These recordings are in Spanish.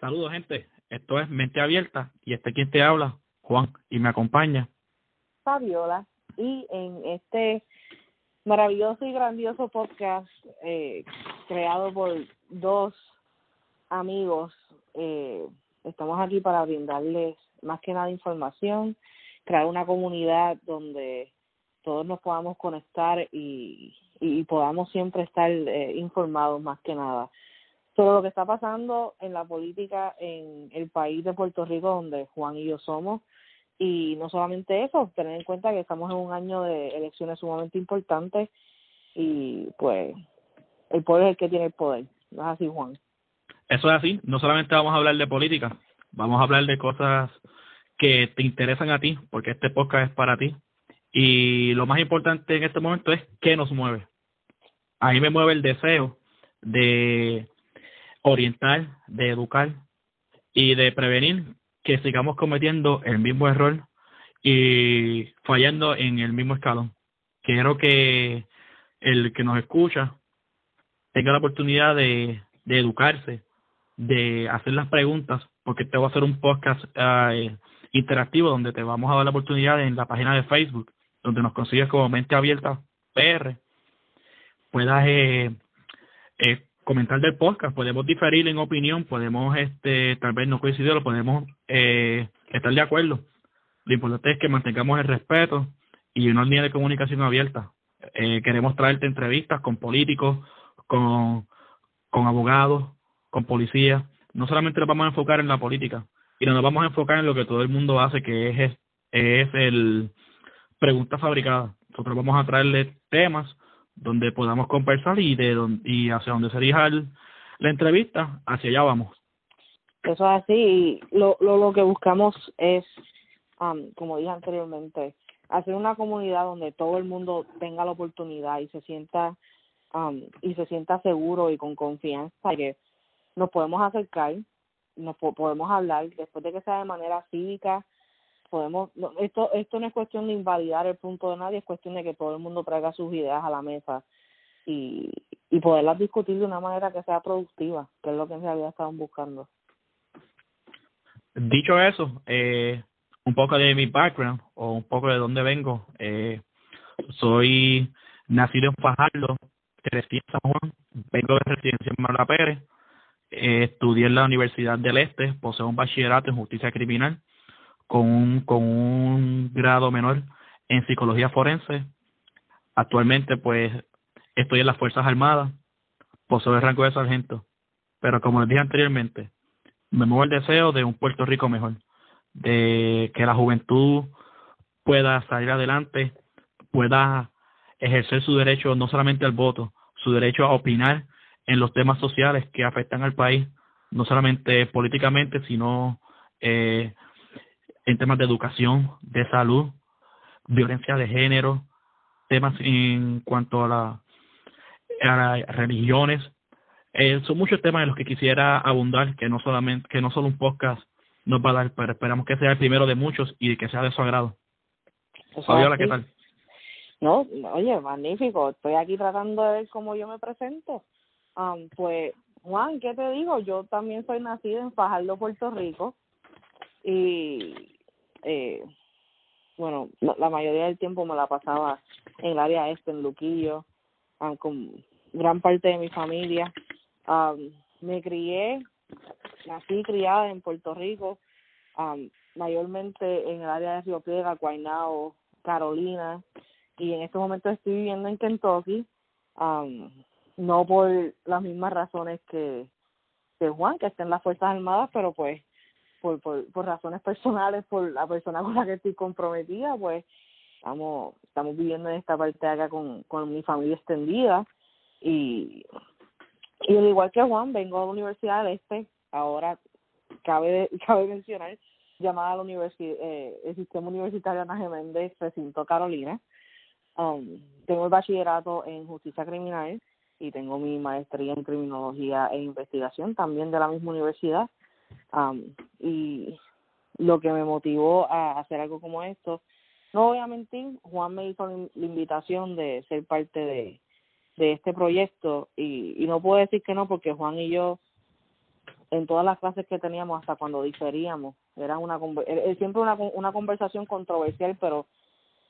Saludos, gente. Esto es Mente Abierta y este quien te habla, Juan, y me acompaña. Fabiola. Y en este maravilloso y grandioso podcast eh, creado por dos amigos, eh, estamos aquí para brindarles más que nada información, crear una comunidad donde todos nos podamos conectar y, y podamos siempre estar eh, informados más que nada sobre lo que está pasando en la política en el país de Puerto Rico donde Juan y yo somos y no solamente eso, tener en cuenta que estamos en un año de elecciones sumamente importantes y pues el poder es el que tiene el poder, ¿no es así Juan? Eso es así, no solamente vamos a hablar de política, vamos a hablar de cosas que te interesan a ti, porque este podcast es para ti. Y lo más importante en este momento es qué nos mueve. A mí me mueve el deseo de orientar, de educar y de prevenir que sigamos cometiendo el mismo error y fallando en el mismo escalón. Quiero que el que nos escucha tenga la oportunidad de, educarse, de hacer las preguntas, porque te voy a hacer un podcast eh, interactivo donde te vamos a dar la oportunidad en la página de Facebook, donde nos consigues como Mente Abierta PR, puedas eh, eh, comentar del podcast, podemos diferir en opinión, podemos este tal vez no coincidir, lo podemos eh, estar de acuerdo. Lo importante es que mantengamos el respeto y una línea de comunicación abierta. Eh, queremos traerte entrevistas con políticos, con, con abogados, con policías. No solamente nos vamos a enfocar en la política, y nos vamos a enfocar en lo que todo el mundo hace, que es, es el pregunta fabricada. Nosotros vamos a traerle temas donde podamos conversar y de y hacia donde se dirija la entrevista, hacia allá vamos. Eso es así. Lo, lo, lo que buscamos es, um, como dije anteriormente, hacer una comunidad donde todo el mundo tenga la oportunidad y se sienta um, y se sienta seguro y con confianza que nos podemos acercar, nos podemos hablar después de que sea de manera cívica, podemos no, esto esto no es cuestión de invalidar el punto de nadie es cuestión de que todo el mundo traiga sus ideas a la mesa y y poderlas discutir de una manera que sea productiva que es lo que en realidad estaban buscando. Dicho eso eh, un poco de mi background o un poco de dónde vengo eh, soy nacido en Fajardo crecí en San Juan vengo de residencia en Marla Pérez eh, estudié en la Universidad del Este poseo un bachillerato en justicia criminal con un, con un grado menor en psicología forense. Actualmente, pues, estoy en las Fuerzas Armadas, poseo el rango de sargento. Pero como les dije anteriormente, me muevo el deseo de un Puerto Rico mejor, de que la juventud pueda salir adelante, pueda ejercer su derecho no solamente al voto, su derecho a opinar en los temas sociales que afectan al país, no solamente políticamente, sino eh, en temas de educación, de salud, violencia de género, temas en cuanto a, la, a las religiones. Eh, son muchos temas en los que quisiera abundar, que no solamente, que no solo un podcast nos va a dar, pero esperamos que sea el primero de muchos y que sea de su agrado. Fabiola, ¿qué tal? No, oye, magnífico. Estoy aquí tratando de ver cómo yo me presento. Um, pues, Juan, ¿qué te digo? Yo también soy nacido en Fajardo, Puerto Rico y eh, bueno, la mayoría del tiempo me la pasaba en el área este, en Luquillo, um, con gran parte de mi familia. Um, me crié, nací criada en Puerto Rico, um, mayormente en el área de Río Piedra, Guaynao, Carolina, y en estos momentos estoy viviendo en Kentucky, um, no por las mismas razones que, que Juan, que está en las Fuerzas Armadas, pero pues por, por, por razones personales, por la persona con la que estoy comprometida, pues estamos estamos viviendo en esta parte de acá con, con mi familia extendida y, y al igual que Juan, vengo a la Universidad del Este, ahora cabe, cabe mencionar, llamada a la universidad, eh, el sistema universitario Ana Geméndez, recinto Carolina. um, tengo el bachillerato en justicia criminal y tengo mi maestría en criminología e investigación también de la misma universidad. Um, y lo que me motivó a hacer algo como esto, no voy a mentir, Juan me hizo la invitación de ser parte de, de este proyecto y, y no puedo decir que no porque Juan y yo en todas las clases que teníamos hasta cuando diferíamos era una siempre una una conversación controversial pero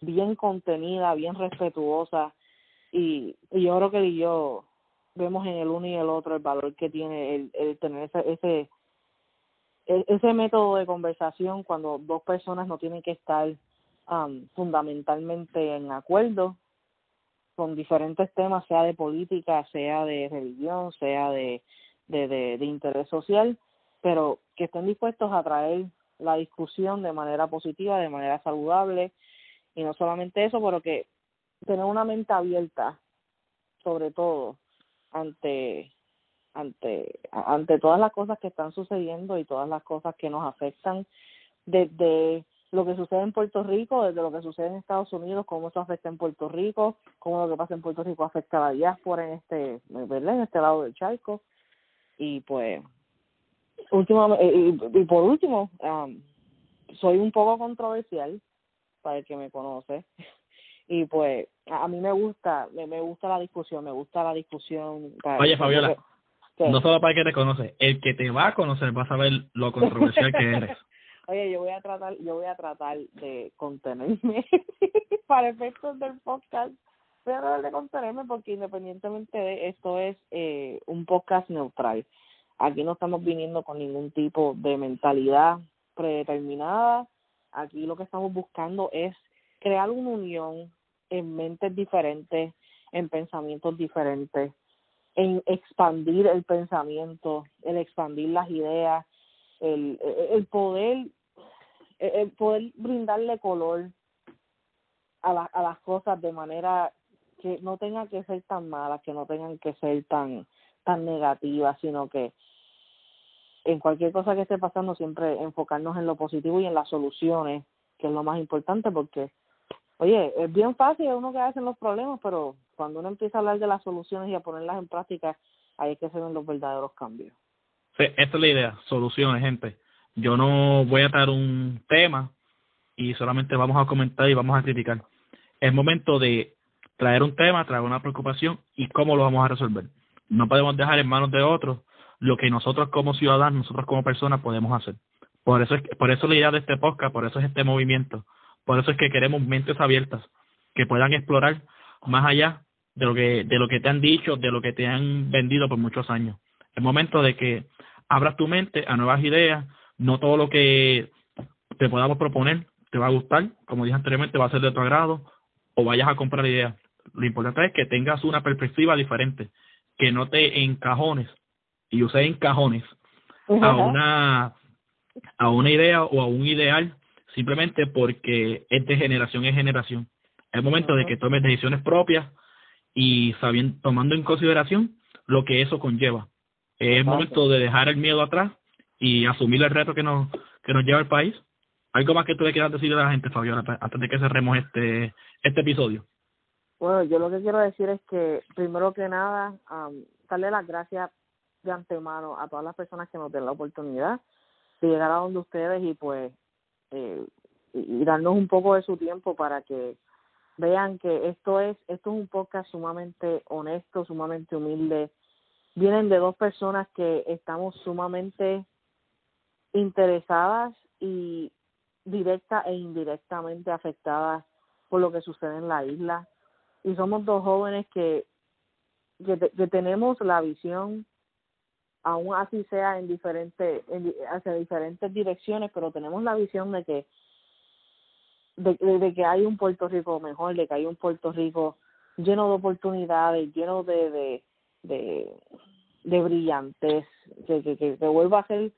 bien contenida bien respetuosa y, y yo creo que yo vemos en el uno y el otro el valor que tiene el, el tener ese, ese ese método de conversación cuando dos personas no tienen que estar um, fundamentalmente en acuerdo con diferentes temas, sea de política, sea de religión, sea de, de, de, interés social, pero que estén dispuestos a traer la discusión de manera positiva, de manera saludable, y no solamente eso, pero que tener una mente abierta, sobre todo, ante ante ante todas las cosas que están sucediendo y todas las cosas que nos afectan desde lo que sucede en Puerto Rico, desde lo que sucede en Estados Unidos, cómo eso afecta en Puerto Rico, cómo lo que pasa en Puerto Rico afecta a la diáspora en este, ¿verdad? en este lado del charco. Y pues, último, y, y por último, um, soy un poco controversial, para el que me conoce, y pues a, mí me gusta, me, me gusta la discusión, me gusta la discusión. Oye, Fabiola, no solo para el que te conoce, el que te va a conocer va a saber lo controversial que eres. Oye, yo voy a tratar, yo voy a tratar de contenerme para efectos del podcast. Voy a tratar de contenerme porque independientemente de esto es eh, un podcast neutral. Aquí no estamos viniendo con ningún tipo de mentalidad predeterminada. Aquí lo que estamos buscando es crear una unión en mentes diferentes, en pensamientos diferentes, en expandir el pensamiento, el expandir las ideas, el, el poder el poder brindarle color a, la, a las cosas de manera que no tengan que ser tan malas, que no tengan que ser tan tan negativas, sino que en cualquier cosa que esté pasando siempre enfocarnos en lo positivo y en las soluciones, que es lo más importante porque oye, es bien fácil uno que en los problemas, pero cuando uno empieza a hablar de las soluciones y a ponerlas en práctica, ahí es que se ven los verdaderos cambios. Sí, esta es la idea, soluciones, gente. Yo no voy a dar un tema y solamente vamos a comentar y vamos a criticar. Es momento de traer un tema, traer una preocupación y cómo lo vamos a resolver. No podemos dejar en manos de otros lo que nosotros como ciudadanos, nosotros como personas podemos hacer. Por eso es por eso la idea de este podcast, por eso es este movimiento, por eso es que queremos mentes abiertas que puedan explorar más allá de lo que de lo que te han dicho, de lo que te han vendido por muchos años. Es momento de que abras tu mente a nuevas ideas, no todo lo que te podamos proponer te va a gustar, como dije anteriormente, va a ser de tu agrado o vayas a comprar ideas. Lo importante es que tengas una perspectiva diferente, que no te encajones, y usé encajones, a una, a una idea o a un ideal simplemente porque es de generación en generación. Es momento de que tomes decisiones propias y sabiendo, tomando en consideración lo que eso conlleva. Es momento de dejar el miedo atrás y asumir el reto que nos, que nos lleva el país. ¿Algo más que tú le quieras decir a la gente, Fabiola, antes de que cerremos este, este episodio? Bueno, yo lo que quiero decir es que, primero que nada, darle las gracias de antemano a todas las personas que nos den la oportunidad de llegar a donde ustedes y pues eh, y darnos un poco de su tiempo para que vean que esto es esto es un podcast sumamente honesto, sumamente humilde. Vienen de dos personas que estamos sumamente interesadas y directa e indirectamente afectadas por lo que sucede en la isla y somos dos jóvenes que que, que tenemos la visión aún así sea en diferentes hacia diferentes direcciones pero tenemos la visión de que de, de, que hay un Puerto Rico mejor de que hay un Puerto Rico lleno de oportunidades lleno de de de, de brillantes que, que, que, que vuelva a ser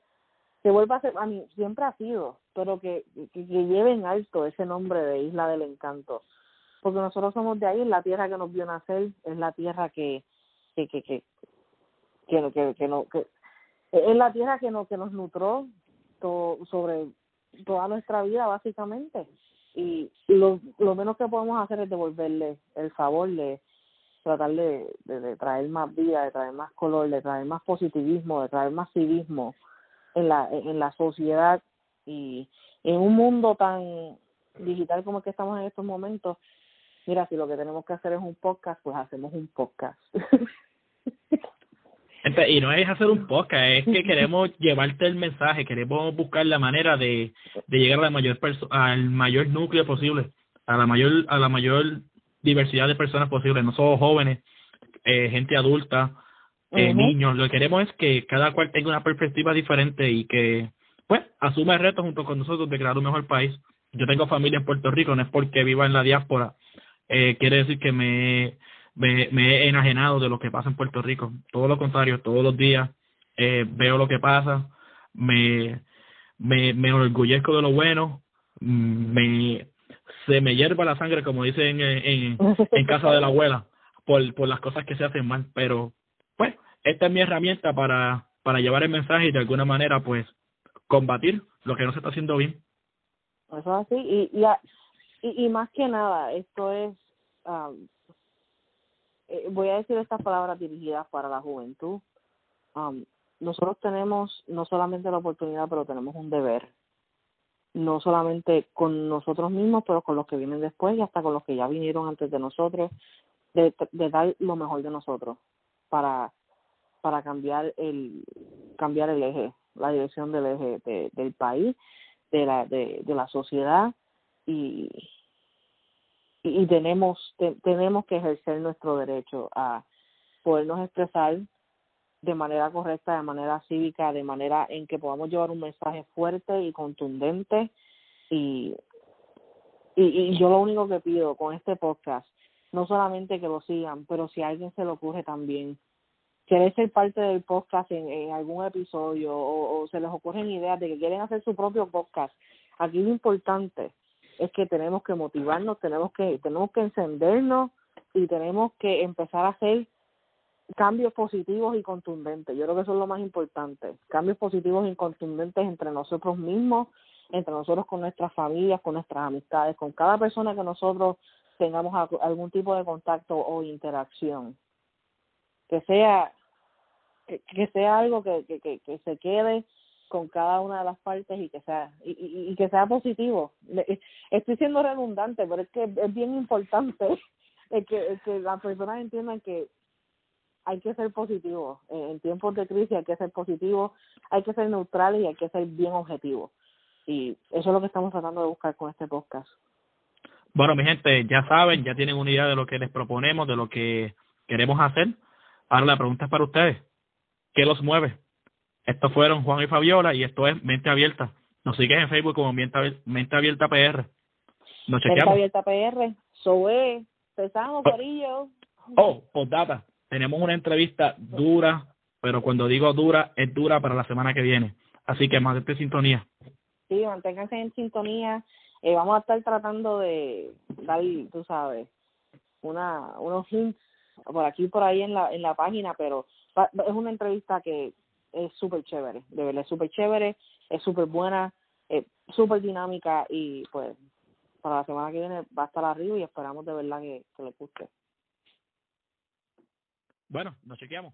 que vuelva a ser, a mí siempre ha sido, pero que, que, lleve en alto ese nombre de Isla del Encanto. Porque nosotros somos de ahí, es la tierra que nos vio nacer, es la tierra que, que, que, que, que, que, que, no, que es la tierra que nos, que nos nutró todo, sobre toda nuestra vida, básicamente. Y lo, lo menos que podemos hacer es devolverle el favor de tratar de, de, traer más vida, de traer más color, de traer más positivismo, de traer más civismo en la, en la sociedad y en un mundo tan digital como el que estamos en estos momentos, mira, si lo que tenemos que hacer es un podcast, pues hacemos un podcast. Y no es hacer un podcast, es que queremos llevarte el mensaje, queremos buscar la manera de, de llegar a la mayor al mayor núcleo posible, a la mayor a la mayor diversidad de personas posible, no solo jóvenes, eh, gente adulta, eh, niños. Lo que queremos es que cada cual tenga una perspectiva diferente y que, pues, asuma el reto junto con nosotros de crear un mejor país. Yo tengo familia en Puerto Rico, no es porque viva en la diáspora, eh, quiere decir que me me, he enajenado de lo que pasa en Puerto Rico. Todo lo contrario, todos los días eh, veo lo que pasa, me, me, me orgullezco de lo bueno, mm, me, se me hierva la sangre, como dicen en, en, casa de la abuela, por, por las cosas que se hacen mal. Pero, pues, esta es mi herramienta para, para llevar el mensaje y de alguna manera, pues, combatir lo que no se está haciendo bien. Eso así, y, y, y, más que nada, esto es um, eh, voy a decir estas palabras dirigidas para la juventud. Um, nosotros tenemos no solamente la oportunidad, pero tenemos un deber. No solamente con nosotros mismos, pero con los que vienen después y hasta con los que ya vinieron antes de nosotros, de, de dar lo mejor de nosotros para para cambiar el cambiar el eje, la dirección del eje del país, de la de, de la sociedad y, y, tenemos tenemos que ejercer nuestro derecho a podernos expresar de manera correcta, de manera cívica, de manera en que podamos llevar un mensaje fuerte y contundente. Y, y, y yo lo único que pido con este podcast, no solamente que lo sigan, pero si a alguien se le ocurre también quiere ser parte del podcast en, algún episodio o, o se les ocurren ideas de que quieren hacer su propio podcast, aquí lo importante es que tenemos que motivarnos, tenemos que tenemos que encendernos y tenemos que empezar a hacer cambios positivos y contundentes. Yo creo que eso es lo más importante. Cambios positivos y contundentes entre nosotros mismos, entre nosotros con nuestras familias, con nuestras amistades, con cada persona que nosotros tengamos algún tipo de contacto o interacción. Que sea que, sea algo que, que, que se quede con cada una de las partes y que sea y, y, que sea positivo. Estoy siendo redundante pero es que es bien importante que, que las personas entiendan que hay que ser positivo. En tiempos de crisis hay que ser positivo hay que ser neutrales y hay que ser bien objetivo. Y eso es lo que estamos tratando de buscar con este podcast. Bueno mi gente ya saben ya tienen una idea de lo que les proponemos de lo que queremos hacer. Ahora la pregunta es para ustedes. Qué los mueve estos fueron Juan y Fabiola y esto es Mente Abierta. Nos sigues en Facebook como Mente, Abierta PR. Nos chequeamos. Mente Abierta PR. Soe. Pesamos, Corillo. Oh, data. Tenemos una entrevista dura, pero cuando digo dura, es dura para la semana que viene. Así que mantente en sintonía. Sí, manténganse en sintonía. Eh, vamos a estar tratando de dar, tú sabes, una unos hints por aquí y por ahí en la en la página, pero es una entrevista que es súper chévere, de verdad es súper chévere, es súper buena, es súper dinámica y pues para la semana que viene va a estar arriba y esperamos de verdad que, que le guste. Bueno, nos chequeamos.